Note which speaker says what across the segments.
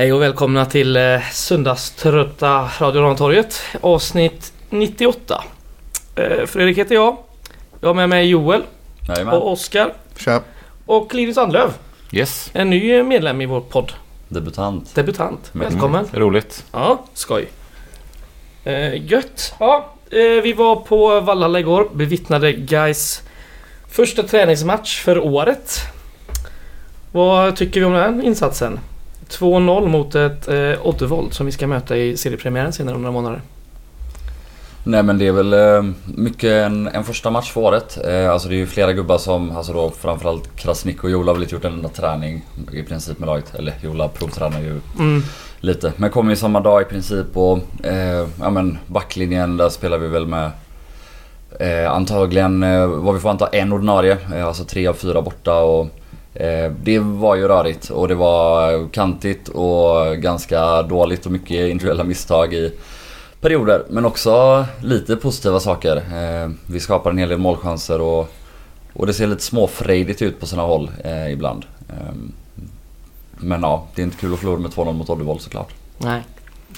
Speaker 1: Hej och välkomna till eh, söndagströtta Radio Rantorget avsnitt 98. Eh, Fredrik heter jag. Jag har med mig Joel
Speaker 2: Jajamän.
Speaker 1: och Oskar
Speaker 3: Tja.
Speaker 1: och Linus Sandlöv.
Speaker 4: Yes.
Speaker 1: En ny medlem i vår podd.
Speaker 2: Debutant.
Speaker 1: Debutant.
Speaker 2: Mm.
Speaker 1: Välkommen.
Speaker 4: Roligt.
Speaker 1: Ja, skoj. Eh, gött. Ja, eh, vi var på Vallhalla igår. Bevittnade guys första träningsmatch för året. Vad tycker vi om den insatsen? 2-0 mot ett eh, Oddevold som vi ska möta i seriepremiären senare om några månader.
Speaker 2: Nej men det är väl eh, mycket en, en första match för året. Eh, alltså det är ju flera gubbar som, alltså då framförallt Krasnick och Jola har väl inte gjort en enda träning i princip med laget. Eller Jola provtränar ju
Speaker 1: Mm.
Speaker 2: lite. Men kommer ju samma dag i princip och eh, ja men backlinjen där spelar vi väl med eh, antagligen eh, vad vi får anta en ordinarie. Eh, alltså tre av fyra borta och det var ju rörigt och det var kantigt och ganska dåligt och mycket individuella misstag i perioder. Men också lite positiva saker. Eh, vi skapar en hel del målchanser och, och det ser lite småfrejdigt ut på sina håll eh, ibland. Eh, men ja, det är inte kul att förlora med 2-0 mot Oddevold såklart.
Speaker 1: Nej.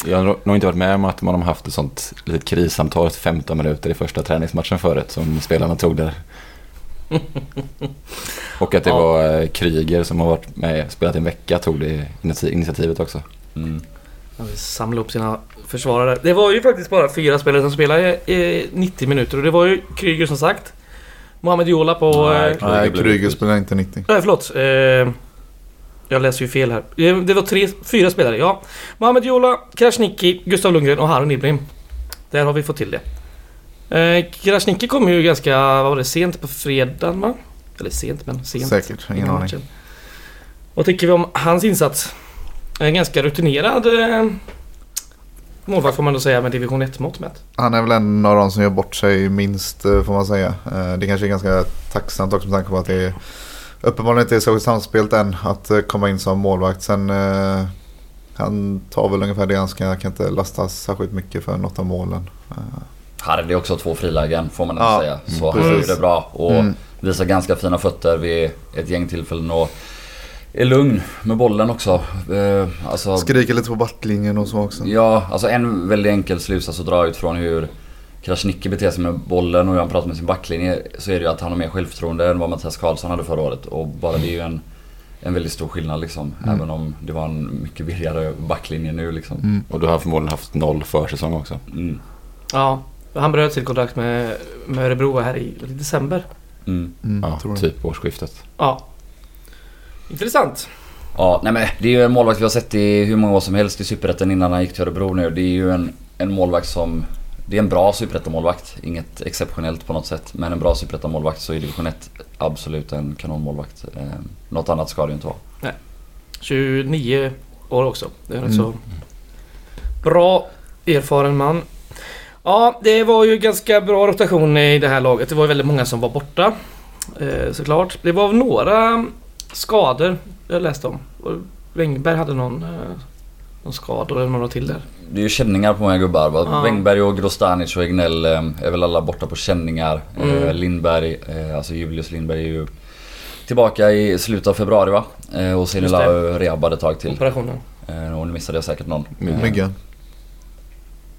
Speaker 4: Jag har nog inte varit med om att man har haft ett sånt litet krissamtal till 15 minuter i första träningsmatchen förut som spelarna tog där. Och att det
Speaker 1: Ja.
Speaker 4: var eh, Kryger som har varit med spelat en vecka tog det initi- initiativet också.
Speaker 2: Mm.
Speaker 1: Samla upp sina försvarare. Det var ju faktiskt bara fyra spelare som spelade i 90 minuter och det var ju Kryger som sagt. Mohamed Jola på...
Speaker 2: Nej,
Speaker 1: eh,
Speaker 2: Kryger
Speaker 3: Nej, Kryger spelar inte 90.
Speaker 1: Nej, förlåt. Eh, jag läser ju fel här. Det var tre, fyra spelare, ja. Mohamed Jola, Krasniqi, Gustav Lundgren och Harun Ibrim. Där har vi fått till det. Eh, Krasniqi kom ju ganska, vad var det, sent på fredagen va? Eller sent, men sent.
Speaker 3: Säkert, ingen aning.
Speaker 1: matchen. Vad tycker vi om hans insats? En ganska rutinerad eh, målvakt får man då säga med division 1-mått mätt.
Speaker 3: Han är väl en av de som gör bort sig minst eh, får man säga. Eh, Det kanske är ganska tacksamt också med tanke på att det är uppenbarligen inte är särskilt samspelt än att eh, komma in som målvakt. Sen eh, han tar väl ungefär det han ska, kan inte lastas särskilt mycket för något av målen.
Speaker 2: Hade också två frilägen får man ändå
Speaker 3: Ja,
Speaker 2: säga. Så
Speaker 3: mm,
Speaker 2: han gjorde det bra och
Speaker 3: Mm.
Speaker 2: visar ganska fina fötter vid ett gäng tillfällen och är lugn med bollen också. Eh, alltså,
Speaker 3: Skriker lite på backlinjen och så också.
Speaker 2: ja, alltså en väldigt enkel slutsats att dra ut från hur Krasniqi beter sig med bollen och hur han pratar med sin backlinje så är det ju att han har mer självförtroende än vad Mattias Karlsson hade förra året. Och bara det är ju en, en väldigt stor skillnad liksom.
Speaker 3: Mm.
Speaker 2: Även om det var en mycket virrigare backlinje nu liksom.
Speaker 3: Mm.
Speaker 4: Och du har förmodligen haft noll försäsong också.
Speaker 2: Mm.
Speaker 1: Ja, han bröt sitt kontrakt med, med Örebro här i, i december.
Speaker 2: Mm.
Speaker 3: Mm,
Speaker 4: Ja,
Speaker 3: tror det.
Speaker 4: typ årsskiftet.
Speaker 1: Ja. Intressant.
Speaker 2: Ja, nej men det är ju en målvakt vi har sett i hur många år som helst i Superettan innan han gick till Örebro nu. Det är ju en, en målvakt som... Det är en bra Superettan-målvakt. Inget exceptionellt på något sätt. Men en bra Superettan-målvakt så är division 1 absolut en kanonmålvakt. Eh, något annat ska det ju inte vara.
Speaker 1: 29 år också. Det är rätt
Speaker 3: Mm.
Speaker 1: så bra erfaren man. Ja, det var ju ganska bra rotation i det här laget. Det var ju väldigt många som var borta. Eh, såklart. Det var några skador jag läste om. Wängberg hade någon, eh, någon skada eller några till där.
Speaker 2: Det är ju känningar på många gubbar.
Speaker 1: Ja.
Speaker 2: Wängberg och Grostanic och Egnell eh, är väl alla borta på känningar.
Speaker 1: Mm.
Speaker 2: Lindberg, alltså Julius Lindberg är ju tillbaka i slutet av februari va? Och sen
Speaker 1: Just
Speaker 2: är rehabbad ett tag till.
Speaker 1: Operationen.
Speaker 2: Och nu missade jag säkert någon.
Speaker 4: Mm.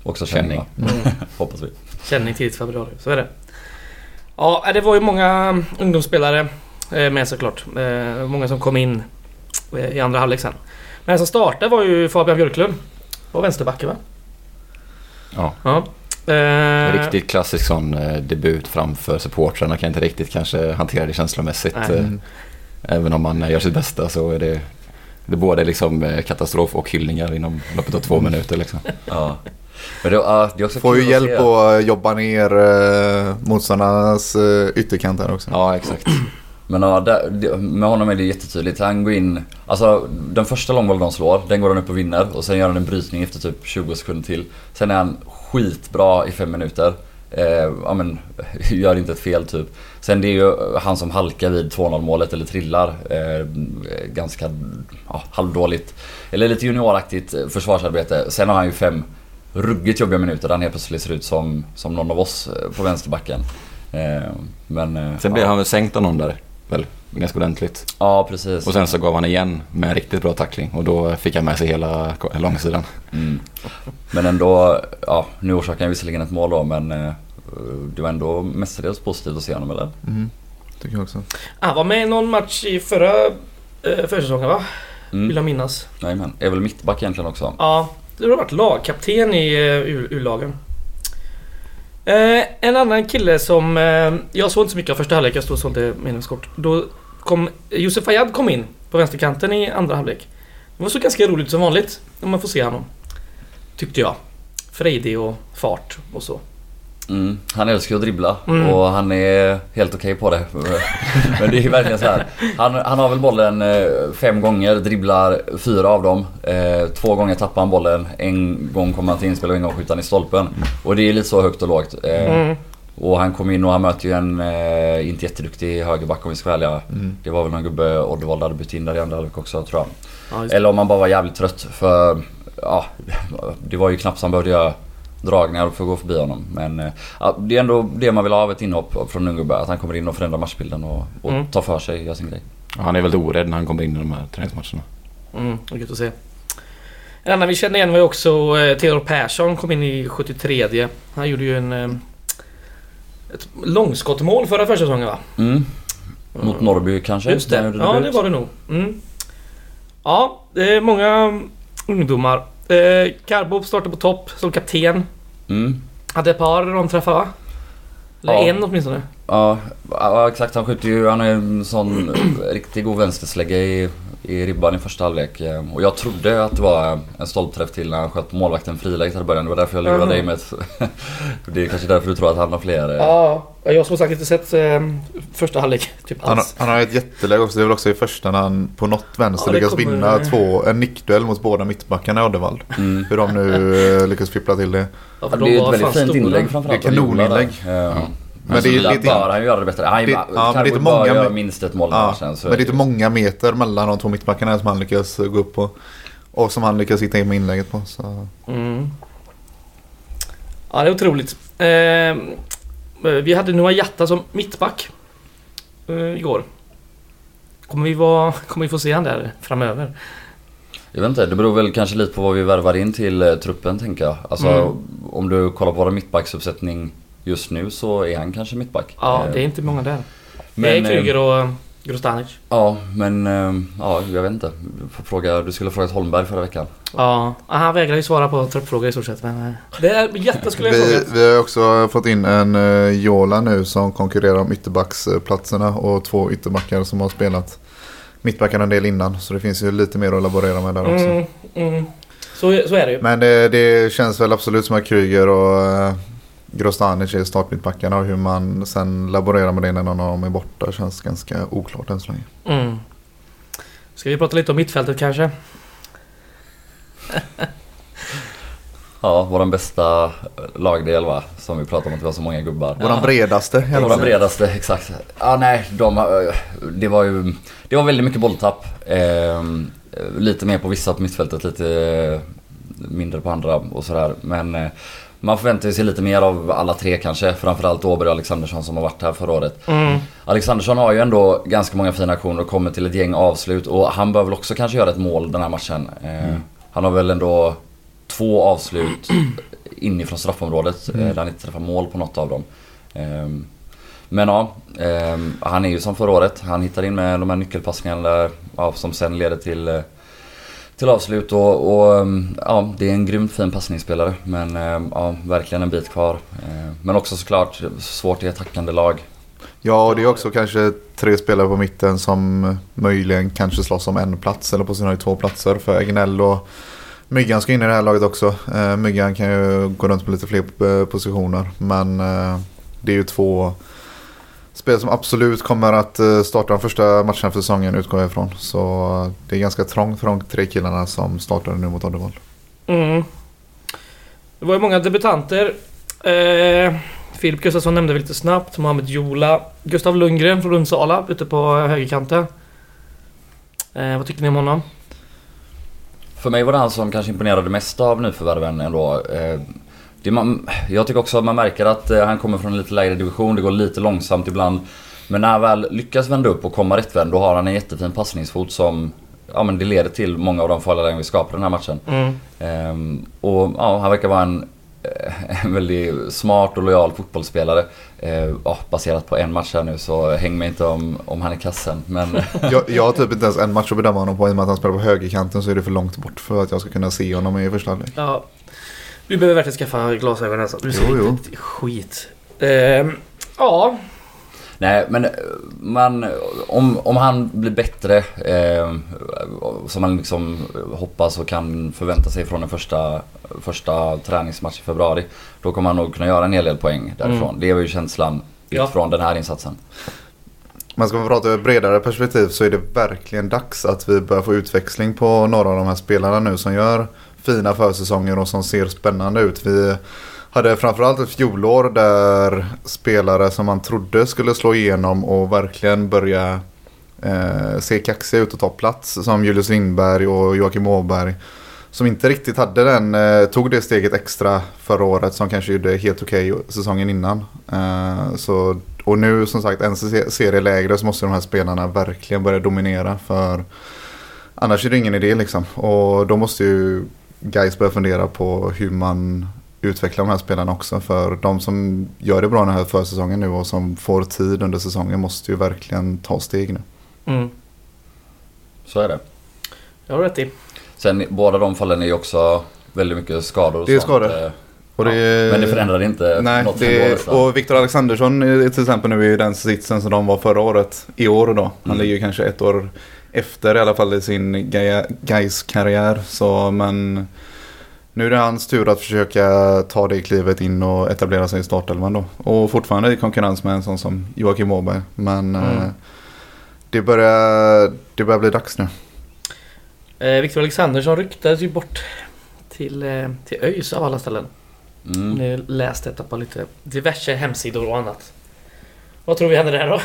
Speaker 2: Också känning?
Speaker 1: Mm.
Speaker 2: Hoppas vi.
Speaker 1: Känning tidigt februari, så är det. Ja, det var ju många ungdomsspelare eh, med såklart. Eh, Många som kom in i andra halvlek sen. Men som startade var ju Fabian Björklund. Var vänsterbacken va?
Speaker 4: Ja.
Speaker 1: Ja. Eh,
Speaker 4: Riktigt klassisk sån debut framför supportrarna kan inte riktigt kanske hantera det känslomässigt.
Speaker 1: Nej.
Speaker 3: Mm.
Speaker 4: Även om man gör sitt bästa så är det, det är både liksom katastrof och hyllningar inom loppet av två minuter liksom.
Speaker 2: Ja. Men det, ja, det är också
Speaker 3: Får ju hjälp
Speaker 2: att
Speaker 3: att jobba ner eh, motståndarnas eh, ytterkant här också.
Speaker 4: Ja, exakt.
Speaker 2: Men ja, där, med honom är det jättetydligt. Han går in... Alltså den första långbollen de slår, den går han upp och vinner. Och sen gör han en brytning efter typ 20 sekunder till. Sen är han skitbra i fem minuter. Eh, ja men, gör inte ett fel typ. Sen det är ju han som halkar vid 2-0 målet eller trillar. Eh, ganska ja, halvdåligt. Eller lite junioraktigt försvarsarbete. Sen har han ju fem ruggigt jobbiga minuter där han helt plötsligt ser ut som, som någon av oss eh, på vänsterbacken. Eh, men... eh,
Speaker 4: Sen
Speaker 2: ja.
Speaker 4: blev han väl sänkt av någon där. väl ganska ordentligt.
Speaker 2: Ja, precis.
Speaker 4: Och sen så gav han igen med en riktigt bra tackling och då fick han med sig hela långsidan.
Speaker 2: Mm. Men ändå, ja nu orsakade han visserligen ett mål då men eh, det var ändå mestadels positivt att se honom eller?
Speaker 3: Mm, tycker jag också.
Speaker 1: Han var med i någon match i förra eh, försäsongen va? Vill
Speaker 2: Mm.
Speaker 1: jag minnas.
Speaker 2: Jajamän. Är väl mittback egentligen också.
Speaker 1: Ja, du har varit lagkapten i eh, U-lagen. Eh, en annan kille som... Eh, jag såg inte så mycket av första halvlek, jag stod och sålde medlemskort. Då kom Josef Ayad kom in på vänsterkanten i andra halvlek. Det var så ganska roligt som vanligt när man får se honom. Tyckte jag. Frejdig och fart och så.
Speaker 2: Mm. Han älskar att dribbla
Speaker 1: Mm.
Speaker 2: och han är helt okej på det. Men det är ju verkligen så här. Han, han har väl bollen eh, fem gånger, dribblar fyra av dem. Eh, två gånger tappar han bollen, en gång kommer han till inspel och en gång skjuter han i stolpen. Och det är lite så högt och lågt. Eh,
Speaker 1: Mm.
Speaker 2: Och han kom in och han möter ju en eh, inte jätteduktig högerback om vi ska vara ärliga.
Speaker 3: Mm.
Speaker 2: Det var väl någon gubbe Oddevall hade bytt in där i andra halvlek också tror jag.
Speaker 1: Ja.
Speaker 2: Eller om han bara var jävligt trött för ja, det var ju knappt så han behövde göra dragningar för att gå förbi honom. Men ja, det är ändå det man vill ha av ett inhopp från gubbe. Att han kommer in och förändrar matchbilden och, och
Speaker 1: Mm.
Speaker 2: tar för sig, gör sin grej.
Speaker 4: Han är väldigt orädd när han kommer in i de här träningsmatcherna.
Speaker 1: Mm, gött att se. En annan vi kände igen var ju också eh, Theodor Persson kom in i 73 Han gjorde ju en... Eh, ett långskottmål förra försäsongen va?
Speaker 2: Mm. Mot Norrby kanske?
Speaker 1: Just det.
Speaker 2: gjorde
Speaker 1: Ja, det var det nog. Mm. Ja, det är många ungdomar. Eh, Karbo startade på topp som kapten.
Speaker 2: Mm.
Speaker 1: Hade ett par romträffar va? Eller
Speaker 2: Ja.
Speaker 1: en åtminstone.
Speaker 2: Ja, ja, exakt. Han skjuter ju, han är en sån riktigt god vänsterslägga i, i ribban i första halvlek. Eh, Och jag trodde att det var en stolpträff till när han sköt målvakten friläge i början. Det var därför jag lurade
Speaker 1: Mhm.
Speaker 2: dig med ett... Det är kanske därför du tror att han har fler... eh,
Speaker 1: Ja, jag har som sagt inte sett eh, första halvlek typ
Speaker 3: Han, har-
Speaker 1: alls.
Speaker 3: han har ett jätteläge också. Det är väl också i första när han på något vänster
Speaker 1: Ja,
Speaker 3: lyckas
Speaker 1: kommer-
Speaker 3: vinna två, en nickduell mot båda mittbackarna i Uddevall.
Speaker 2: Mm.
Speaker 3: Hur de nu lyckas fippla till det.
Speaker 1: Ja,
Speaker 2: det
Speaker 1: de
Speaker 2: är ett väldigt fint inlägg framförallt.
Speaker 3: Det är kanoninlägg.
Speaker 2: Ja. Men,
Speaker 3: Men
Speaker 2: men
Speaker 3: det är lite-
Speaker 2: bör han ju göra det bättre. Han,
Speaker 3: Det-
Speaker 2: ja,
Speaker 3: men det är inte många-
Speaker 2: göra minst ett mål
Speaker 3: Ja.
Speaker 2: Så
Speaker 3: men det är inte många meter mellan de två mittbackarna som han lyckas gå upp på. Och som han lyckas hitta in med inlägget på. Så.
Speaker 1: Mm. Ja, det är otroligt. Eh, vi hade Noah Jatta som mittback eh, igår. Kommer vi, vara, kommer vi få se han där framöver?
Speaker 2: Jag vet inte, det beror väl kanske lite på vad vi värvar in till eh, truppen tänker jag. Alltså
Speaker 1: Mm.
Speaker 2: om du kollar på vår mittbacksuppsättning just nu så är han kanske mittback.
Speaker 1: Ja,
Speaker 2: Eh,
Speaker 1: det är inte många där.
Speaker 2: men,
Speaker 1: det är
Speaker 2: eh,
Speaker 1: Kryger och Grostanic.
Speaker 2: Ja, men eh, ja, jag vet inte. Fråga, du skulle ha frågat Holmberg förra veckan.
Speaker 1: Ja, han vägrar ju svara på truppfrågor i stort sett. Men eh, det är skulle jag
Speaker 3: Vi,
Speaker 1: fråga.
Speaker 3: vi har också fått in en Jola nu som konkurrerar om ytterbacksplatserna och två ytterbackar som har spelat mittbackarna en del innan. Så det finns ju lite mer att laborera med där också.
Speaker 1: Mm, mm. Så, så är det ju.
Speaker 3: Men det, det känns väl absolut som att Kryger och Grostanic är startmittbackarna och hur man sen laborerar med det när någon av dem är borta känns ganska oklart än så länge.
Speaker 1: Mm. Ska vi prata lite om mittfältet kanske?
Speaker 2: Ja, vår bästa lagdel va? Som vi pratade om att vi har så många gubbar.
Speaker 3: Våran bredaste i alla
Speaker 2: Våra
Speaker 3: fall.
Speaker 2: bredaste, exakt. Ja, nej, de, eh, det var ju... Det var väldigt mycket bolltapp. Eh, lite mer på vissa på mittfältet, lite mindre på andra och sådär. Men eh, man förväntar sig lite mer av alla tre kanske. Framförallt Åberg och Alexandersson som har varit här förra året.
Speaker 1: Mm.
Speaker 2: Alexandersson har ju ändå ganska många fina aktioner och kommer till ett gäng avslut. Och han bör väl också kanske göra ett mål den här matchen. Eh, Han har väl ändå två avslut inifrån straffområdet. eh, Där han inte träffar mål på något av dem. Ehm, Men ja, ehm, han är ju som förra året. Han hittar in med de här nyckelpassningarna där, ja, som sen leder till, eh, till avslut. Och, och ja, det är en grymt fin passningsspelare. Men ehm, ja, verkligen en bit kvar. Eh, men också såklart svårt i ett attackande lag.
Speaker 3: Ja, och det är också kanske tre spelare på mitten som möjligen kanske slåss om en plats eller på sina höjd två platser. För Egnell och Myggan ska in i det här laget också. Eh, Myggan kan ju gå runt på lite fler eh, positioner. Men det är ju två spel som absolut kommer att eh, starta de första matcherna för säsongen utgår jag ifrån. Så eh, det är ganska trångt för de tre killarna som startade nu mot Uddevall.
Speaker 1: Mm. Det var ju många debutanter. Eh, Filip Gustafsson nämnde vi lite snabbt. Mohamed Jola. Gustav Lundgren från Rundsala ute på högerkanten. Eh, vad tycker ni om honom?
Speaker 2: För mig var det han som kanske imponerade mest av nyförvärven ändå. Eh, Det man, jag tycker också att man märker att eh, han kommer från en lite lägre division. Det går lite långsamt ibland. Men när han väl lyckas vända upp och komma rättvänd då har han en jättefin passningsfot som Ja men det leder till många av de farliga lägen vi skapar i den här matchen.
Speaker 1: Mm.
Speaker 2: Ehm, och ja, han verkar vara en, eh, en väldigt smart och lojal fotbollsspelare. Ehm, ja, baserat på en match här nu så häng mig inte om, om han är kassen. Men
Speaker 3: Jag, jag har typ inte ens en match att bedöma honom på. I och med att han spelar på högerkanten så är det för långt bort för att jag ska kunna se honom i första halvlek.
Speaker 1: Ja. Du behöver verkligen skaffa glasögon alltså. Du ser
Speaker 3: Jo, jo.
Speaker 1: riktigt skit. Ehm, ja.
Speaker 2: Nej men eh, man, om, om han blir bättre eh, som man liksom hoppas och kan förvänta sig från den första, första träningsmatch i februari. Då kommer han nog kunna göra en hel del poäng därifrån.
Speaker 1: Mm.
Speaker 2: Det var ju känslan
Speaker 1: Ja.
Speaker 2: utifrån den här insatsen.
Speaker 3: Man ska prata ur ett bredare perspektiv så är det verkligen dags att vi börjar få utväxling på några av de här spelarna nu som gör fina försäsonger och som ser spännande ut. Vi hade framförallt ett fjolår där spelare som man trodde skulle slå igenom och verkligen börja eh, se kaxiga ut och ta plats som Julius Lindberg och Joakim Åberg. Som inte riktigt hade den, eh, tog det steget extra förra året som kanske gjorde helt okej säsongen innan. Eh, så, och nu som sagt en serie lägre så måste de här spelarna verkligen börja dominera för annars är det ingen idé liksom. Och då måste ju guys börja fundera på hur man utvecklar de här spelarna också. För de som gör det bra den här försäsongen nu och som får tid under säsongen måste ju verkligen ta steg nu.
Speaker 1: Mm.
Speaker 2: Så är det.
Speaker 1: Jag har rätt i.
Speaker 2: Sen båda de fallen är ju också väldigt mycket skador och
Speaker 3: Det är
Speaker 2: sånt.
Speaker 3: skador.
Speaker 2: Eh,
Speaker 3: Och
Speaker 2: ja.
Speaker 3: det,
Speaker 2: Men det förändrar inte
Speaker 3: Nej,
Speaker 2: något
Speaker 3: det,
Speaker 2: nästan.
Speaker 3: och Viktor Alexandersson är till exempel nu i den sitsen som de var förra året. I år då. Han
Speaker 2: Mm.
Speaker 3: ligger kanske ett år efter i alla fall i sin guys karriär Så men nu är det hans tur att försöka ta det klivet in och etablera sig i startelvan då. Och fortfarande i konkurrens med en sån som Joakim Åberg. Men
Speaker 1: Mm.
Speaker 3: eh, det, börjar, det börjar bli dags nu.
Speaker 1: Eh, Victor Alexandersson ryktades ju bort till, eh, till ÖIS av alla ställen.
Speaker 2: Mm.
Speaker 1: Nu läste detta på lite diverse hemsidor och annat. Vad tror vi händer där då?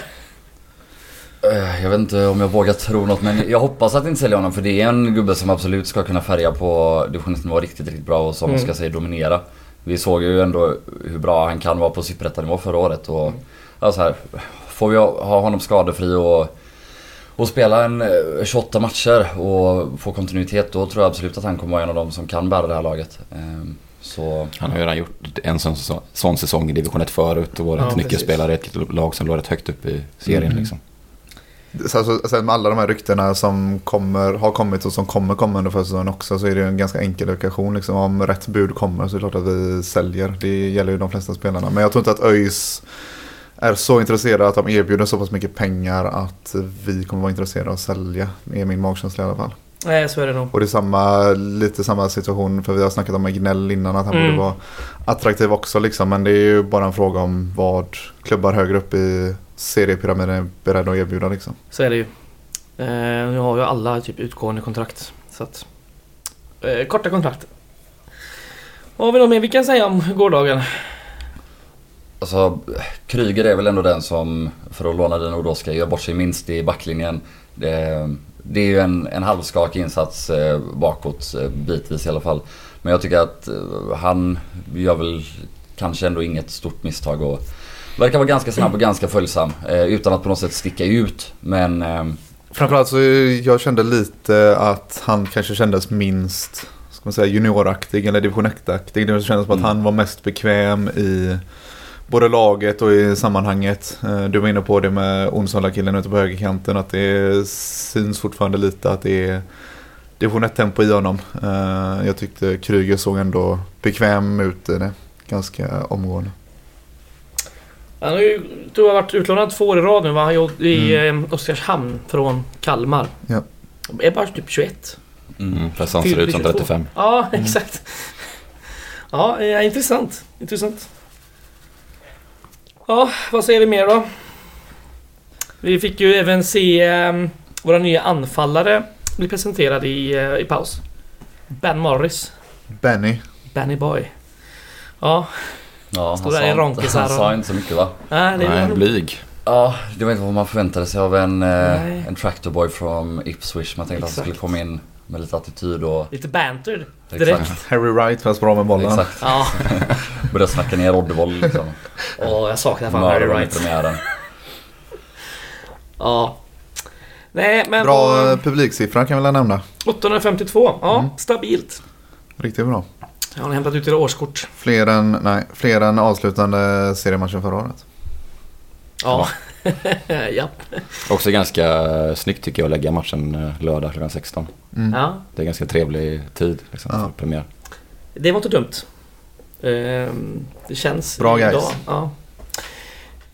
Speaker 2: Eh, Jag vet inte om jag vågar tro något men jag hoppas att inte sälja honom för det är en gubbe som absolut ska kunna färga på divisionsnivå riktigt, riktigt bra och som
Speaker 1: Mm.
Speaker 2: ska säga dominera. Vi såg ju ändå hur bra han kan vara på superettanivå förra året och ja, så här, får vi ha ha honom skadefri och, och spela en eh, 28 matcher och få kontinuitet då tror jag absolut att han kommer vara en av dem som kan bära det här laget. Ehm, Så
Speaker 4: Han har ju redan gjort en sån, sån säsong i division 1 förut och varit
Speaker 1: Ja,
Speaker 4: nyckelspelare i ett lag som låg rätt högt upp i serien.
Speaker 3: Mm.
Speaker 4: Liksom.
Speaker 3: Så Alltså, sen med alla de här ryktena som kommer, har kommit och som kommer komma under försäsongen också så är det en ganska enkel ekvation. Liksom. Om rätt bud kommer så är det klart att vi säljer. Det gäller ju de flesta spelarna. Men jag tror inte att ÖIS är så intresserade att de erbjuder så pass mycket pengar att vi kommer vara intresserade av att sälja. Det är min magkänsla i alla fall.
Speaker 1: Nej, så är det nog.
Speaker 3: Och det är samma, lite samma situation för vi har snackat om Gnell innan att han
Speaker 1: Mm.
Speaker 3: borde vara attraktiv också liksom. Men det är ju bara en fråga om vad klubbar högre upp i seriepyramiden är beredda att erbjuda liksom.
Speaker 1: Så är det ju. Eh, nu har ju alla typ utgående kontrakt. Så att, eh, korta kontrakt. Vad har vi något mer vi kan säga om gårdagen?
Speaker 2: Alltså, Kryger är väl ändå den som, för att låna dina ord Oskar, gör bort sig minst i backlinjen. Det, det är ju en, en halvskakig insats eh, bakåt, eh, bitvis i alla fall. Men jag tycker att eh, han gör väl kanske ändå inget stort misstag och verkar vara ganska snabb och ganska följsam. Eh, utan att på något sätt sticka ut. Men eh,
Speaker 3: Framförallt så jag kände lite att han kanske kändes minst ska man säga, junioraktig eller division 1-aktig. Det kändes som att
Speaker 2: Mm.
Speaker 3: han var mest bekväm i både laget och i sammanhanget. Eh, Du var inne på det med Onsala-killen ute på högerkanten. Att det syns fortfarande lite att det är division 1-tempo i honom. Eh, Jag tyckte Kryger såg ändå bekväm ut i det ganska omgående.
Speaker 1: Han har ju, tror jag, varit utlånad två år i rad nu va? I, i eh, Oskarshamn från Kalmar.
Speaker 3: Ja.
Speaker 1: Är bara typ 21.
Speaker 4: Mm, fast han ser ut som 35.
Speaker 1: Ja, exakt. Ja, eh, intressant. Intressant. Ja, vad säger vi mer då? Vi fick ju även se eh, våra nya anfallare bli presenterade i, eh, i paus. Ben Morris.
Speaker 3: Benny.
Speaker 1: Benny Boy. Ja,
Speaker 2: ja, han,
Speaker 1: Står där i
Speaker 2: sa, inte,
Speaker 1: ronkisar
Speaker 2: han
Speaker 1: och-
Speaker 2: sa inte så mycket va?
Speaker 1: nej, det
Speaker 4: Nej, blyg.
Speaker 2: Ja, det var inte vad man förväntade sig av en, eh,
Speaker 1: Nej.
Speaker 2: en tractorboy from Ipswich. Man tänkte att han
Speaker 1: Exakt.
Speaker 2: skulle komma in med lite attityd och...
Speaker 1: lite banter direkt.
Speaker 2: Exakt.
Speaker 3: Harry Wright fast bra med bollen.
Speaker 2: Exakt.
Speaker 1: Ja,
Speaker 2: Börja snacka ner Oddevold liksom.
Speaker 1: Åh, jag saknar fan Harry Wright.
Speaker 2: premiären.
Speaker 1: Ja. Nej, men...
Speaker 3: Bra
Speaker 1: vad-
Speaker 3: eh, publiksiffra kan vi väl nämna.
Speaker 1: 852. Ja,
Speaker 3: Mm.
Speaker 1: stabilt.
Speaker 3: Riktigt bra.
Speaker 1: Jag har ni hämtat ut era årskort.
Speaker 3: Fler än, nej, fler än avslutande seriematchen förra året.
Speaker 1: Ja. Japp.
Speaker 4: Också ganska snyggt tycker jag att lägga matchen eh, lördag klockan 16.
Speaker 3: Mm.
Speaker 1: Ja.
Speaker 4: Det är ganska trevlig tid liksom,
Speaker 3: Ja.
Speaker 4: för premiär.
Speaker 1: Det var inte dumt. Ehm, Det känns
Speaker 3: Bra guys.
Speaker 1: idag. Ja.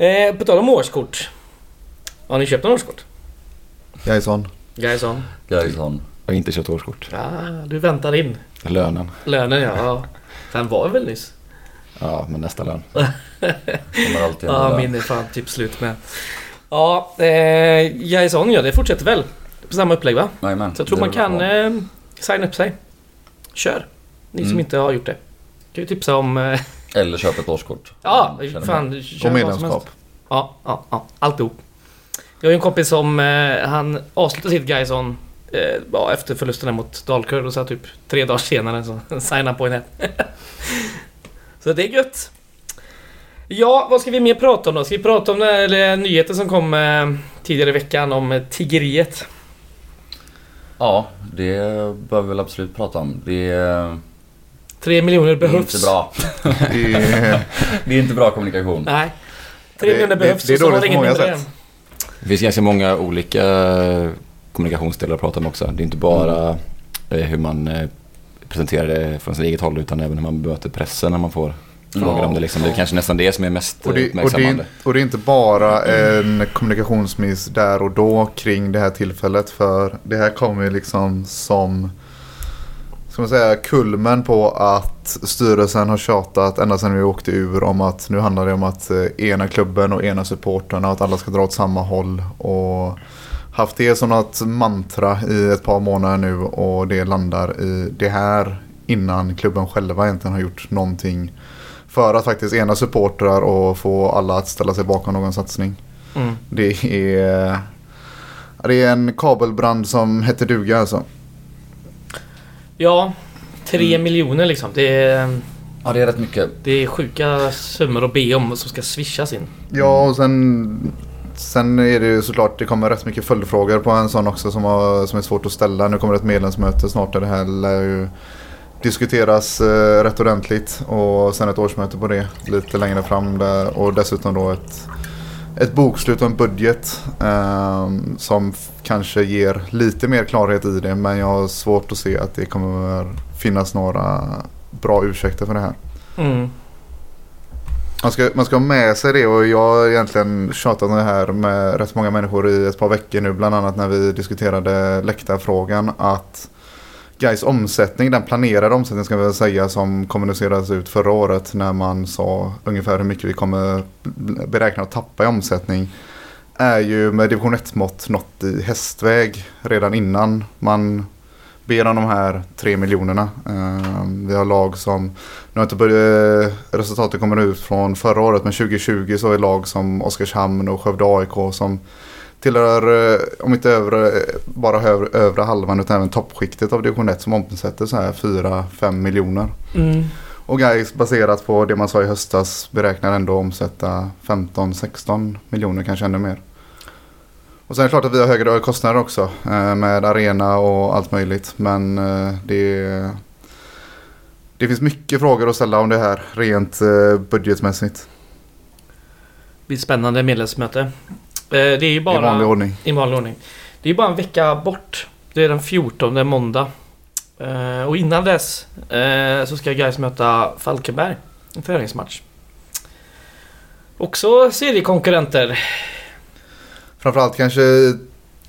Speaker 1: Eh, På tal om årskort. Har ni köpt några årskort?
Speaker 3: Gaison.
Speaker 1: Gaison?
Speaker 2: Gaison.
Speaker 4: Jag har inte köpt årskort.
Speaker 1: Ja, du väntar in.
Speaker 4: Lönen.
Speaker 1: Lönen ja. ja. Den var väl nyss?
Speaker 4: Ja, men nästa lön.
Speaker 2: Kommer alltid
Speaker 1: Ja, min är fan typ slut med. Ja, eh, Gaison ja, det fortsätter väl. På samma upplägg va?
Speaker 2: Jajamän,
Speaker 1: Så jag tror man kan eh, signa upp sig. Kör! Ni som
Speaker 2: Mm.
Speaker 1: inte har gjort det. Kan ju tipsa om... Eh,
Speaker 2: Eller köpa ett årskort.
Speaker 1: ja, fan. kör
Speaker 3: Och
Speaker 1: som
Speaker 3: medlemskap.
Speaker 1: Ja, ja, ja. Alltihop. Jag har ju en kompis som eh, han avslutade sitt Gaison ja, efter förlusten här mot Dalkurd och så typ tre dagar senare så signade han på en. Så det är gött. Ja, vad ska vi mer prata om då? Ska vi prata om den eller, nyheten som kom eh, tidigare i veckan om eh, tiggeriet?
Speaker 2: Ja, det bör vi väl absolut prata om. Det är,
Speaker 1: Tre miljoner
Speaker 2: det är
Speaker 1: behövs.
Speaker 2: inte bra.
Speaker 3: Det är,
Speaker 2: Det är inte bra kommunikation.
Speaker 1: Nej. Tre
Speaker 3: Det-
Speaker 1: miljoner
Speaker 3: det-
Speaker 1: behövs
Speaker 3: det är
Speaker 1: och så var
Speaker 3: dåligt
Speaker 1: det
Speaker 3: på
Speaker 1: ingen
Speaker 3: många sätt.
Speaker 4: Det finns ganska många olika eh, kommunikationsdelar att prata om också. Det är inte bara eh, hur man eh, presenterar det från sitt eget håll utan även hur man bemöter pressen när man får frågor
Speaker 2: Ja.
Speaker 4: om det. Liksom. Det är kanske nästan det som är mest
Speaker 3: och, det, och,
Speaker 4: uppmärksammande.
Speaker 3: det, och det är inte bara en kommunikationsmiss där och då kring det här tillfället. För det här kommer ju liksom som ska man säga, kulmen på att styrelsen har tjatat ända sedan vi åkte ur om att nu handlar det om att eh, ena klubben och ena supporterna och att alla ska dra åt samma håll. Och haft det som något mantra i ett par månader nu och det landar i det här innan klubben själva egentligen har gjort någonting för att faktiskt ena supportrar och få alla att ställa sig bakom någon satsning.
Speaker 1: Mm.
Speaker 3: Det är, det är en kabelbrand som heter duga alltså.
Speaker 1: Ja, tre
Speaker 3: Mm.
Speaker 1: miljoner liksom. Det är,
Speaker 2: Ja, det är rätt mycket.
Speaker 1: det är sjuka summor att be om som ska swishas in.
Speaker 3: Ja och sen, sen är det ju såklart det kommer rätt mycket följdfrågor på en sån också som, har, som är svårt att ställa. Nu kommer det ett medlemsmöte snart där det här lär ju diskuteras eh, rätt ordentligt. Och sen ett årsmöte på det lite längre fram. Där, och dessutom då ett, ett bokslut och en budget. eh, som kanske ger lite mer klarhet i det. Men jag har svårt att se att det kommer finnas några bra ursäkter för det här.
Speaker 1: Mm.
Speaker 3: Man ska, man ska ha med sig det och jag har egentligen tjatat om det här med rätt många människor i ett par veckor nu. Bland annat när vi diskuterade läktarfrågan. Att Gais omsättning, den planerade omsättningen ska vi väl säga som kommunicerades ut förra året. När man sa ungefär hur mycket vi kommer beräkna att tappa i omsättning. Är ju med division 1-mått nått i hästväg redan innan man ber om de här tre miljonerna. Eh, Vi har lag som, nu har inte börjat, resultatet kommer ut från förra året men 2020 så är lag som Oskarshamn och Skövde AIK som tillhör, eh, om inte övre, bara övre, övre halvan utan även toppskiktet av division 1 som omsätter så här 4-5 miljoner.
Speaker 1: Mm.
Speaker 3: Och Gais baserat på det man sa i höstas beräknar ändå omsätta 15-16 miljoner kanske ännu mer. Och sen är det klart att vi har högre kostnader också eh, med arena och allt möjligt. Men eh, det, det finns mycket frågor att ställa om det här rent eh, budgetmässigt.
Speaker 1: Det blir spännande medlemsmöte. Det är ju bara...
Speaker 3: I vanlig ordning.
Speaker 1: I vanlig ordning. Det är bara en vecka bort. Det är den 14 det är måndag. Och innan dess så ska Gais möta Falkenberg. En träningsmatch. Också seriekonkurrenter.
Speaker 3: Framförallt kanske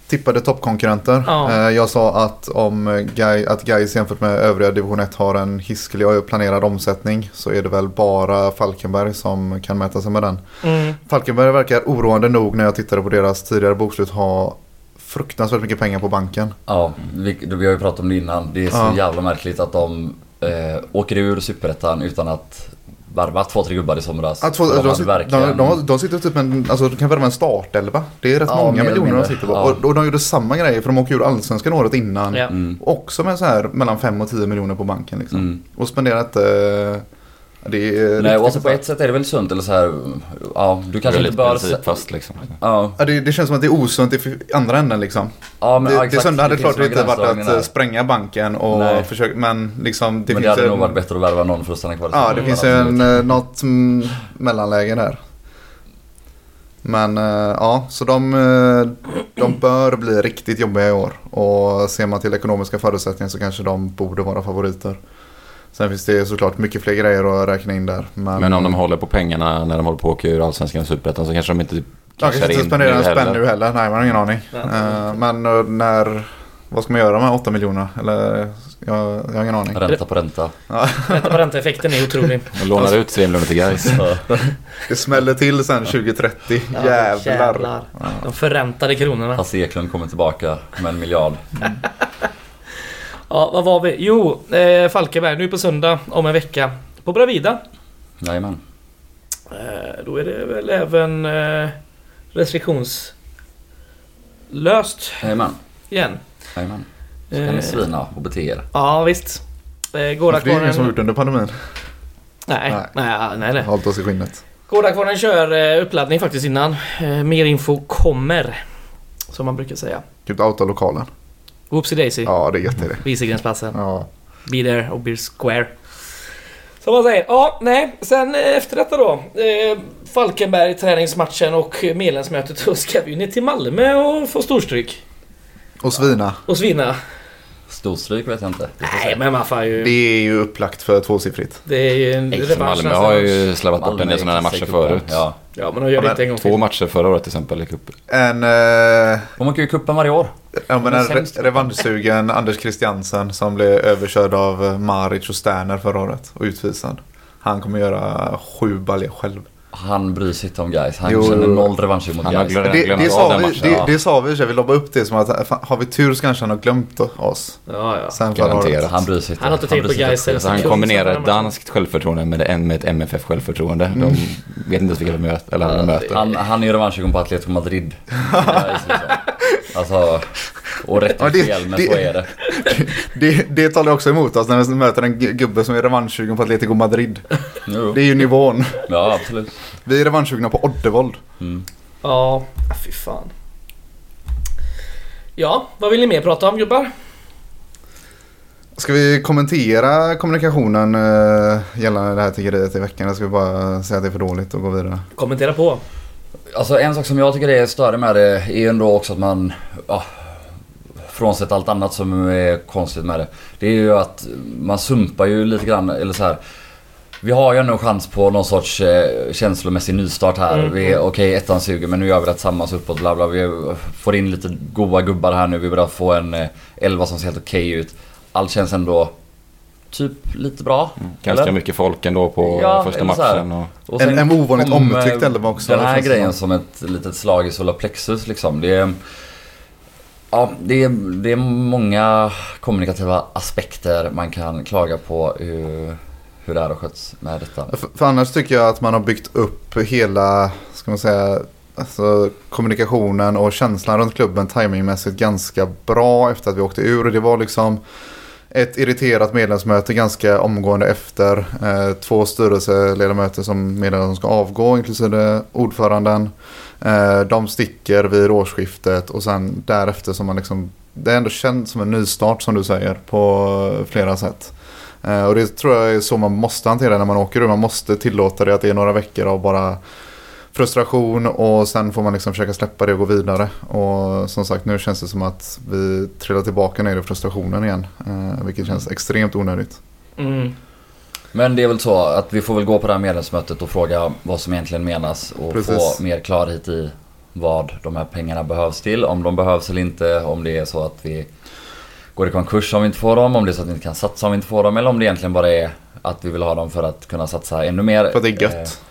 Speaker 3: tippade toppkonkurrenter.
Speaker 1: Ja.
Speaker 3: Eh, Jag sa att om Gai, att Gais jämfört med övriga division 1 har en hiskelig och planerad omsättning så är det väl bara Falkenberg som kan mäta sig med den.
Speaker 1: Mm.
Speaker 3: Falkenberg verkar oroande nog när jag tittade på deras tidigare bokslut ha fruktansvärt mycket pengar på banken.
Speaker 2: Ja, vi, vi har ju pratat om det innan. Det är så
Speaker 3: Ja.
Speaker 2: jävla märkligt att de eh, åker ur Superettan utan att värva två, tre gubbar i somras.
Speaker 3: Få,
Speaker 2: För
Speaker 3: de, de,
Speaker 2: verkligen-
Speaker 3: de, de, de sitter typ en, alltså de kan värva en startelva. Det är rätt
Speaker 2: Ja,
Speaker 3: många miljoner de sitter på.
Speaker 2: Ja.
Speaker 3: Och, och de gjorde samma grej för de åker ur allsvenskan året innan.
Speaker 1: Ja.
Speaker 2: Mm.
Speaker 3: Också med så här mellan 5 och 10 miljoner på banken liksom.
Speaker 2: Mm.
Speaker 3: Och spenderar inte... Det är
Speaker 2: Nej, och
Speaker 3: riktigt
Speaker 2: alltså på ett sätt är det väl sunt eller så här. Ja, du kanske inte bör...
Speaker 4: principfast liksom.
Speaker 2: Ja,
Speaker 3: Ja, det, det känns som att det är osunt i andra änden liksom.
Speaker 2: ja men
Speaker 3: det,
Speaker 2: ja,
Speaker 3: det
Speaker 2: exakt.
Speaker 3: sunda hade
Speaker 2: Det
Speaker 3: klart inte varit att eh,
Speaker 2: där.
Speaker 3: spränga banken och
Speaker 2: Nej.
Speaker 3: försöka, men liksom det
Speaker 2: Men det
Speaker 3: finns
Speaker 2: hade
Speaker 3: ju
Speaker 2: nog
Speaker 3: en,
Speaker 2: varit bättre att värva någon för att stanna kvar.
Speaker 3: Ja, det finns ju en, eh, något mellanläge där. Men eh, ja, så de, de bör bli riktigt jobbiga i år. Och ser man till ekonomiska förutsättningar så kanske de borde vara favoriter. Sen finns det såklart mycket fler grejer att räkna in där. Men,
Speaker 4: Men om de håller på pengarna när de håller på att åka ur Allsvenskan och Superettan så kanske de inte
Speaker 3: de kanske
Speaker 4: cashar
Speaker 3: inte
Speaker 4: in
Speaker 3: spenderar en spänn nu heller. Nej, man har ingen aning. Eh, men eh, när... Vad ska man göra med 8 miljoner? Eller jag, jag har ingen aning.
Speaker 2: Ränta på ränta.
Speaker 1: Ränta på ränta-effekten är otrolig.
Speaker 4: De lånar ut 3 miljoner till Gais.
Speaker 3: Det smäller till sen 2030.
Speaker 1: Ja,
Speaker 3: Jävlar.
Speaker 1: jävlar. De förräntade kronorna.
Speaker 2: Hasse Eklund kommer tillbaka med en miljard.
Speaker 1: Ja, vad var vi? Jo, eh, Falkenberg. Nu på söndag om en vecka. På Bravida.
Speaker 2: Jajamän.
Speaker 1: Eh, då är det väl även eh, restriktionslöst
Speaker 2: Jajamän.
Speaker 1: igen.
Speaker 2: Jajamän. Så kan ni
Speaker 1: Eh,
Speaker 2: svina och bete er.
Speaker 1: Ja, visst. Eh,
Speaker 3: För det är ingen som har
Speaker 1: Gårdakvarnen...
Speaker 3: gjort under pandemin.
Speaker 1: Nej,
Speaker 3: Nej.
Speaker 1: nej, nej. nej.
Speaker 3: Hållit oss i skinnet.
Speaker 1: Gårdakvarnen kör eh, uppladdning faktiskt innan. Eh, mer info kommer. Som man brukar säga.
Speaker 3: Typ outa-lokalen.
Speaker 1: Whoopsie Daisy.
Speaker 3: Ja, det är jätteidé.
Speaker 1: Wieselgrensplatsen.
Speaker 3: Ja.
Speaker 1: Be there och be square. Som man säger. Ja, nej. Sen eh, efter detta då. Eh, Falkenberg träningsmatchen och medlemsmötet. Då ska vi ner till Malmö och få storstryk.
Speaker 3: Och svina.
Speaker 1: Och svinna.
Speaker 2: Storstryk vet jag inte.
Speaker 1: Nej, men man får ju...
Speaker 3: Det är ju upplagt för tvåsiffrigt.
Speaker 1: Det är ju en revansch
Speaker 4: Malmö har ju slävat bort en del sådana här matcher förut.
Speaker 2: Ja.
Speaker 1: Ja, men de gör det inte en gång
Speaker 4: Två
Speaker 1: till.
Speaker 4: matcher förra året till exempel i cupen.
Speaker 3: En, eh,
Speaker 2: De åker ju kuppen varje år.
Speaker 3: Ja, men
Speaker 2: är
Speaker 3: en
Speaker 2: sämst.
Speaker 3: re- revanschsugen Anders Christiansen som blev överkörd av eh, Maric och Sterner förra året och utvisad. Han kommer göra sju baljor själv.
Speaker 2: Han bryr sig inte om guys. Han
Speaker 3: Jo.
Speaker 2: känner noll revansch mot
Speaker 4: Han
Speaker 2: guys.
Speaker 4: glömt-
Speaker 3: Det,
Speaker 4: glömmer
Speaker 3: det, sa vi,
Speaker 4: matchen,
Speaker 3: det,
Speaker 2: ja.
Speaker 3: det sa vi, så jag vill lobba upp det som att fan, har vi tur så kanske han har glömt oss.
Speaker 1: Ja, ja.
Speaker 3: Sen
Speaker 4: Garanterat.
Speaker 2: Han bryr sig inte.
Speaker 1: Han har inte tänkt på.
Speaker 4: Så han
Speaker 1: Sekund
Speaker 4: kombinerar ett danskt självförtroende med, en, med ett MFF självförtroende. De vet inte ens vilka de möter. Eller de möter.
Speaker 2: Han, han är revanschsugen på Atletico Madrid. Alltså, och rätt och
Speaker 3: det-
Speaker 2: fel, men
Speaker 3: det-
Speaker 2: så är det.
Speaker 3: Det, det talar också emot oss när vi möter en gu- gubbe som är revanschsugen på Atletico Madrid.
Speaker 2: Jo.
Speaker 3: Det är ju nivån.
Speaker 2: Ja, absolut.
Speaker 3: Vi är revanschsugna på Oddevold.
Speaker 2: Mm.
Speaker 1: Ja, fy fan. Ja, vad vill ni mer prata om gubbar?
Speaker 3: Ska vi kommentera kommunikationen uh, gällande det här tiggeriet i veckan? Eller ska vi bara säga att det är för dåligt och gå vidare?
Speaker 1: Kommentera på.
Speaker 2: Alltså en sak som jag tycker är större med det är ju ändå också att man... Ja, frånsett allt annat som är konstigt med det. Det är ju att man sumpar ju lite grann, eller så här. Vi har ju ändå en chans på någon sorts eh, känslomässig nystart här.
Speaker 1: Mm,
Speaker 2: okej, ettan suger men nu gör vi det tillsammans uppåt bla bla. Vi får in lite goa gubbar här nu. Vi börjar få en eh, elva som ser helt okej ut. Allt känns ändå typ lite bra.
Speaker 4: Ganska
Speaker 2: eller?
Speaker 4: mycket folk ändå på
Speaker 2: Ja,
Speaker 4: första matchen. Och,
Speaker 2: Och
Speaker 3: En,
Speaker 2: sen
Speaker 3: en ovanligt omtyckt elva också.
Speaker 2: Den här grejen
Speaker 3: som.
Speaker 2: ett litet slag i solarplexus liksom. Det är, ja, det är, det är många kommunikativa aspekter man kan klaga på hur, hur det här har skötts med detta.
Speaker 3: För, för annars tycker jag att man har byggt upp hela, ska man säga, alltså kommunikationen och känslan runt klubben timingmässigt ganska bra efter att vi åkte ur. Det var liksom ett irriterat medlemsmöte ganska omgående efter. Eh, två styrelseledamöter som meddelade att de ska avgå, inklusive ordföranden. Eh, de sticker vid årsskiftet och sen därefter som man liksom, det är ändå känt som en nystart som du säger på flera sätt. Eh, Och det tror jag är så man måste hantera när man åker ur. Man måste tillåta det att det är några veckor av bara frustration och sen får man liksom försöka släppa det och gå vidare. Och som sagt nu känns det som att vi trillar tillbaka ner i frustrationen igen. eh, Vilket känns extremt onödigt.
Speaker 1: Mm.
Speaker 2: Men det är väl så att vi får väl gå på det här medlemsmötet och fråga vad som egentligen menas och
Speaker 3: Precis.
Speaker 2: få mer klarhet i vad de här pengarna behövs till. Om de behövs eller inte. Om det är så att vi går i konkurs om vi inte får dem. Om det är så att vi inte kan satsa om vi inte får dem. Eller om det egentligen bara är att vi vill ha dem för att kunna satsa ännu mer.
Speaker 3: För att det är gött.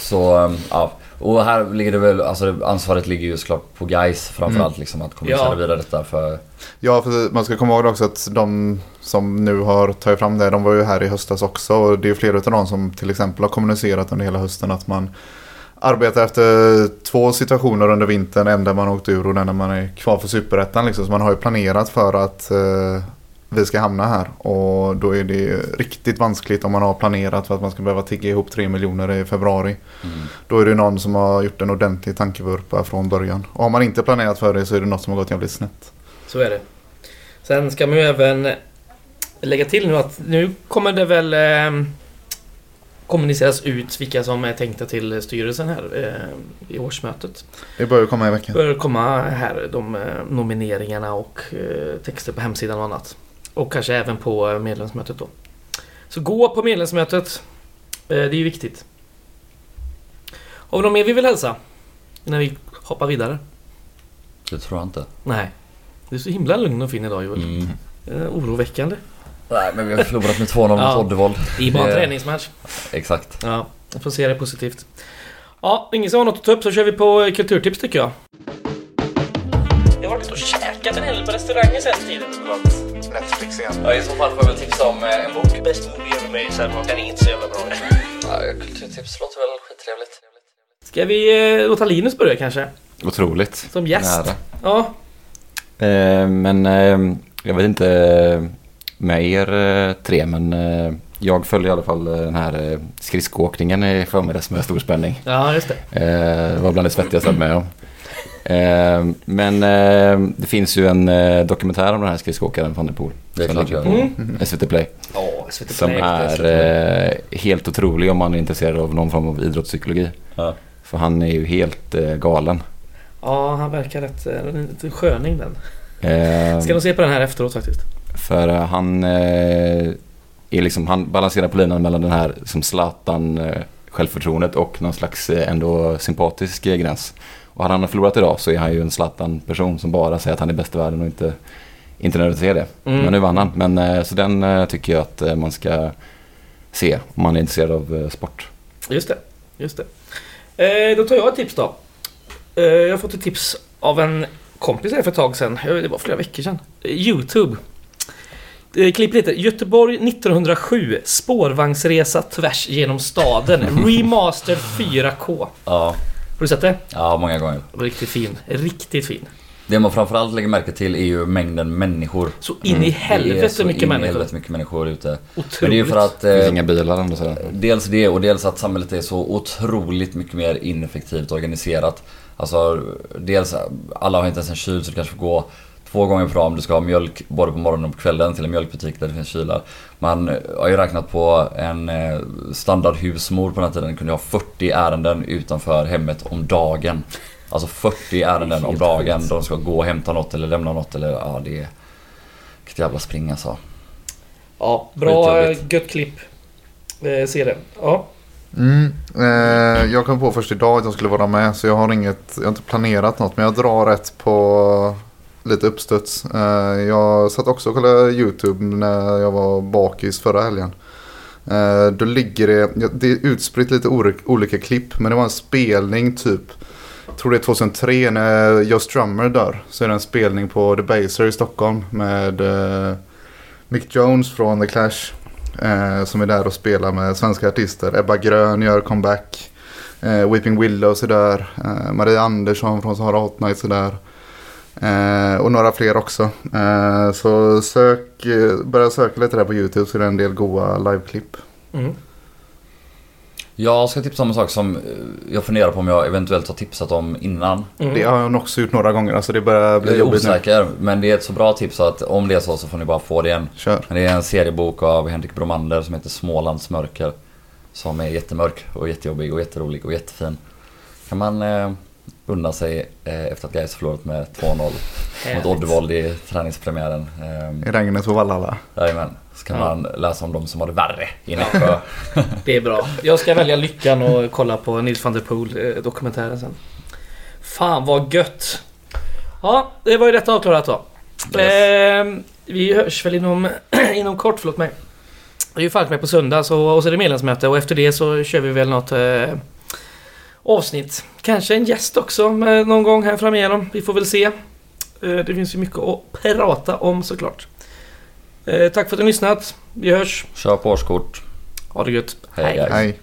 Speaker 2: Så um, ja. Och här ligger det väl, alltså ansvaret ligger ju såklart på guys framförallt liksom att kommunicera
Speaker 1: Ja.
Speaker 2: vidare detta för
Speaker 3: Ja, för man ska komma ihåg också att de som nu har tagit fram det, de var ju här i höstas också. Och det är flera av dem som till exempel har kommunicerat under hela hösten att man arbetar efter två situationer under vintern. En där man åkt ur och den där man är kvar för superettan. Liksom. Så man har ju planerat för att eh, vi ska hamna här. Och då är det riktigt vanskligt om man har planerat för att man ska behöva tigga ihop 3 miljoner i februari.
Speaker 2: Mm.
Speaker 3: Då är det någon som har gjort en ordentlig tankevurpa från början. Och har man inte planerat för det så är det något som har gått jävligt snett.
Speaker 1: Så är det. Sen ska man ju även lägga till nu att nu kommer det väl eh, kommuniceras ut vilka som är tänkta till styrelsen här eh, i årsmötet.
Speaker 3: Det börjar komma i
Speaker 1: Det
Speaker 3: veckan.
Speaker 1: börjar komma här de eh, nomineringarna och eh, texter på hemsidan och annat. Och kanske även på medlemsmötet då. Så gå på medlemsmötet. Eh, det är ju viktigt. Har vi något mer vi vill hälsa? När vi hoppar vidare?
Speaker 2: Det tror jag inte.
Speaker 1: Nej. Du är så himla lugn och fin idag Joel.
Speaker 2: Mm.
Speaker 1: Eh, oroväckande.
Speaker 2: Nej men vi har förlorat med 2-0 mot
Speaker 1: Ja.
Speaker 2: Oddevold.
Speaker 1: Det är bara en träningsmatch.
Speaker 2: Exakt.
Speaker 1: Ja, jag får se det positivt. Ja, ingen som har något att ta upp så kör vi på kulturtips tycker jag. Jag har varit och käkat en hel del på restauranger sen tiden.
Speaker 3: Netflix igen.
Speaker 2: Ja, I så fall får jag väl tipsa om eh, en bok.
Speaker 1: Best movie ever made sen var den är inte så jävla bra.
Speaker 2: Ja, kulturtips låter väl skittrevligt.
Speaker 1: Ska vi eh, låta Linus börja kanske?
Speaker 4: Otroligt.
Speaker 1: Som gäst?
Speaker 4: Nära.
Speaker 1: Ja.
Speaker 4: Eh, men eh, jag vet inte eh, med er eh, tre men eh, jag följer i alla fall den här eh, skridskoåkningen i förmiddags med stor spänning.
Speaker 1: Ja, just det.
Speaker 4: Eh, det var bland det svettigaste jag med om. Eh, men eh, det finns ju en eh, dokumentär om den här skridskoåkaren van der Poel.
Speaker 2: Det är
Speaker 4: Som
Speaker 2: klart jag gör.
Speaker 4: SVT Play.
Speaker 1: SVT
Speaker 4: Som är eh, helt otrolig om man är intresserad av någon form av idrottspsykologi.
Speaker 2: Ja.
Speaker 4: För han är ju helt eh, galen.
Speaker 1: Ja, han verkar rätt... eh, En liten sköning den.
Speaker 4: Eh,
Speaker 1: Ska nog se på den här efteråt faktiskt.
Speaker 4: För eh, han eh, är liksom, han balanserar på linan mellan den här som Zlatan eh, självförtroendet och någon slags eh, ändå sympatisk eh, gräns. Och hade han förlorat idag så är han ju en Zlatan-person som bara säger att han är bäst i världen och inte, inte nödvändigtvis är det.
Speaker 1: Mm.
Speaker 4: Men nu vann han. Men, eh, så den eh, tycker jag att eh, man ska se om man är intresserad av sport.
Speaker 1: Just det. Just det. Eh, då tar jag ett tips då. Eh, jag har fått ett tips av en kompis här för ett tag sedan. Det var flera veckor sedan. Youtube. Klippet heter Göteborg 1907 Spårvagnsresa tvärs genom staden. Remastered 4K.
Speaker 2: Ja.
Speaker 1: Har du sett det?
Speaker 2: ja, många gånger.
Speaker 1: Det Riktigt fin. Riktigt fin.
Speaker 2: Det man framförallt lägger märke till är ju mängden människor.
Speaker 1: Så in i
Speaker 2: Det är
Speaker 1: helvete
Speaker 2: så
Speaker 1: mycket
Speaker 2: in i
Speaker 1: människor.
Speaker 2: helvete mycket människor ute.
Speaker 1: Otroligt.
Speaker 2: Men det är ju för att...
Speaker 4: Det finns
Speaker 2: Eh,
Speaker 4: inga bilar ändå så.
Speaker 2: Dels det och dels att samhället är så otroligt mycket mer ineffektivt organiserat. Alltså dels, alla har inte ens en kyl så du kanske får gå två gånger per dag om du ska ha mjölk både på morgonen och på kvällen till en mjölkbutik där det finns kylar. Man har ju räknat på en eh, standardhusmor på den här tiden kunde ha 40 ärenden utanför hemmet om dagen. Alltså 40 ärenden om dagen. De ska gå och hämta något eller lämna något eller ja det är... Vilket jävla spring alltså.
Speaker 1: Ja, bra eh, gött klipp. Eh, se det. Ja.
Speaker 3: Mm. Eh, jag kom på först idag att jag skulle vara med så jag har inget, jag har inte planerat något men jag drar rätt på lite uppstuds. Eh, jag satt också och kollade YouTube när jag var bakis förra helgen. Eh, då ligger det, det är utspritt lite olika klipp men det var en spelning typ jag tror det är 2003 när Joe Strummer dör. Så är det en spelning på The Baser i Stockholm med eh, Mick Jones från The Clash. Som är där och spelar med svenska artister. Ebba Grön gör comeback. Weeping Willows är där. Maria Andersson från Sahara Hot Nights är där. Eh, och några fler också. Eh, så sök, eh, börja söka lite där på YouTube så är det en del goa liveklipp.
Speaker 1: Mm.
Speaker 2: Jag ska tipsa om en sak som eh, jag funderar på om jag eventuellt har tipsat om innan.
Speaker 1: Mm.
Speaker 3: Det har jag nog också gjort några gånger. Alltså det börjar bli
Speaker 2: Jag är
Speaker 3: jobbigt nu.
Speaker 2: osäker, men det är ett så bra tips att om det är så så får ni bara få det igen.
Speaker 3: Kör.
Speaker 2: Men det är en seriebok av Henrik Bromander som heter Smålands mörker. Som är jättemörk och jättejobbig och jätterolig och jättefin. Kan man eh, unna sig eh, efter att Gais förlorat med 2-0 mot. Oddevold i träningspremiären. Eh,
Speaker 3: I regnet på Vallhalla.
Speaker 2: jajamän. Så kan
Speaker 1: Ja.
Speaker 2: man läsa om de som har det värre i Nässjö.
Speaker 1: Det är bra. Jag ska välja lyckan och kolla på Nils van der Poel eh, dokumentären sen. Fan vad gött! Ja, det var ju detta avklarat då. Ehm, vi hörs väl inom, inom kort, förlåt mig. Det är ju Falk med på söndag så, och så är det medlemsmöte och efter det så kör vi väl något eh, avsnitt. Kanske en gäst också någon gång här framigenom. Vi får väl se. Eh, det finns ju mycket att prata om såklart. Eh, tack för att du har lyssnat. Vi hörs.
Speaker 2: Kör på årskort.
Speaker 1: Ha det gött.
Speaker 2: Hej, guys.
Speaker 3: Hej.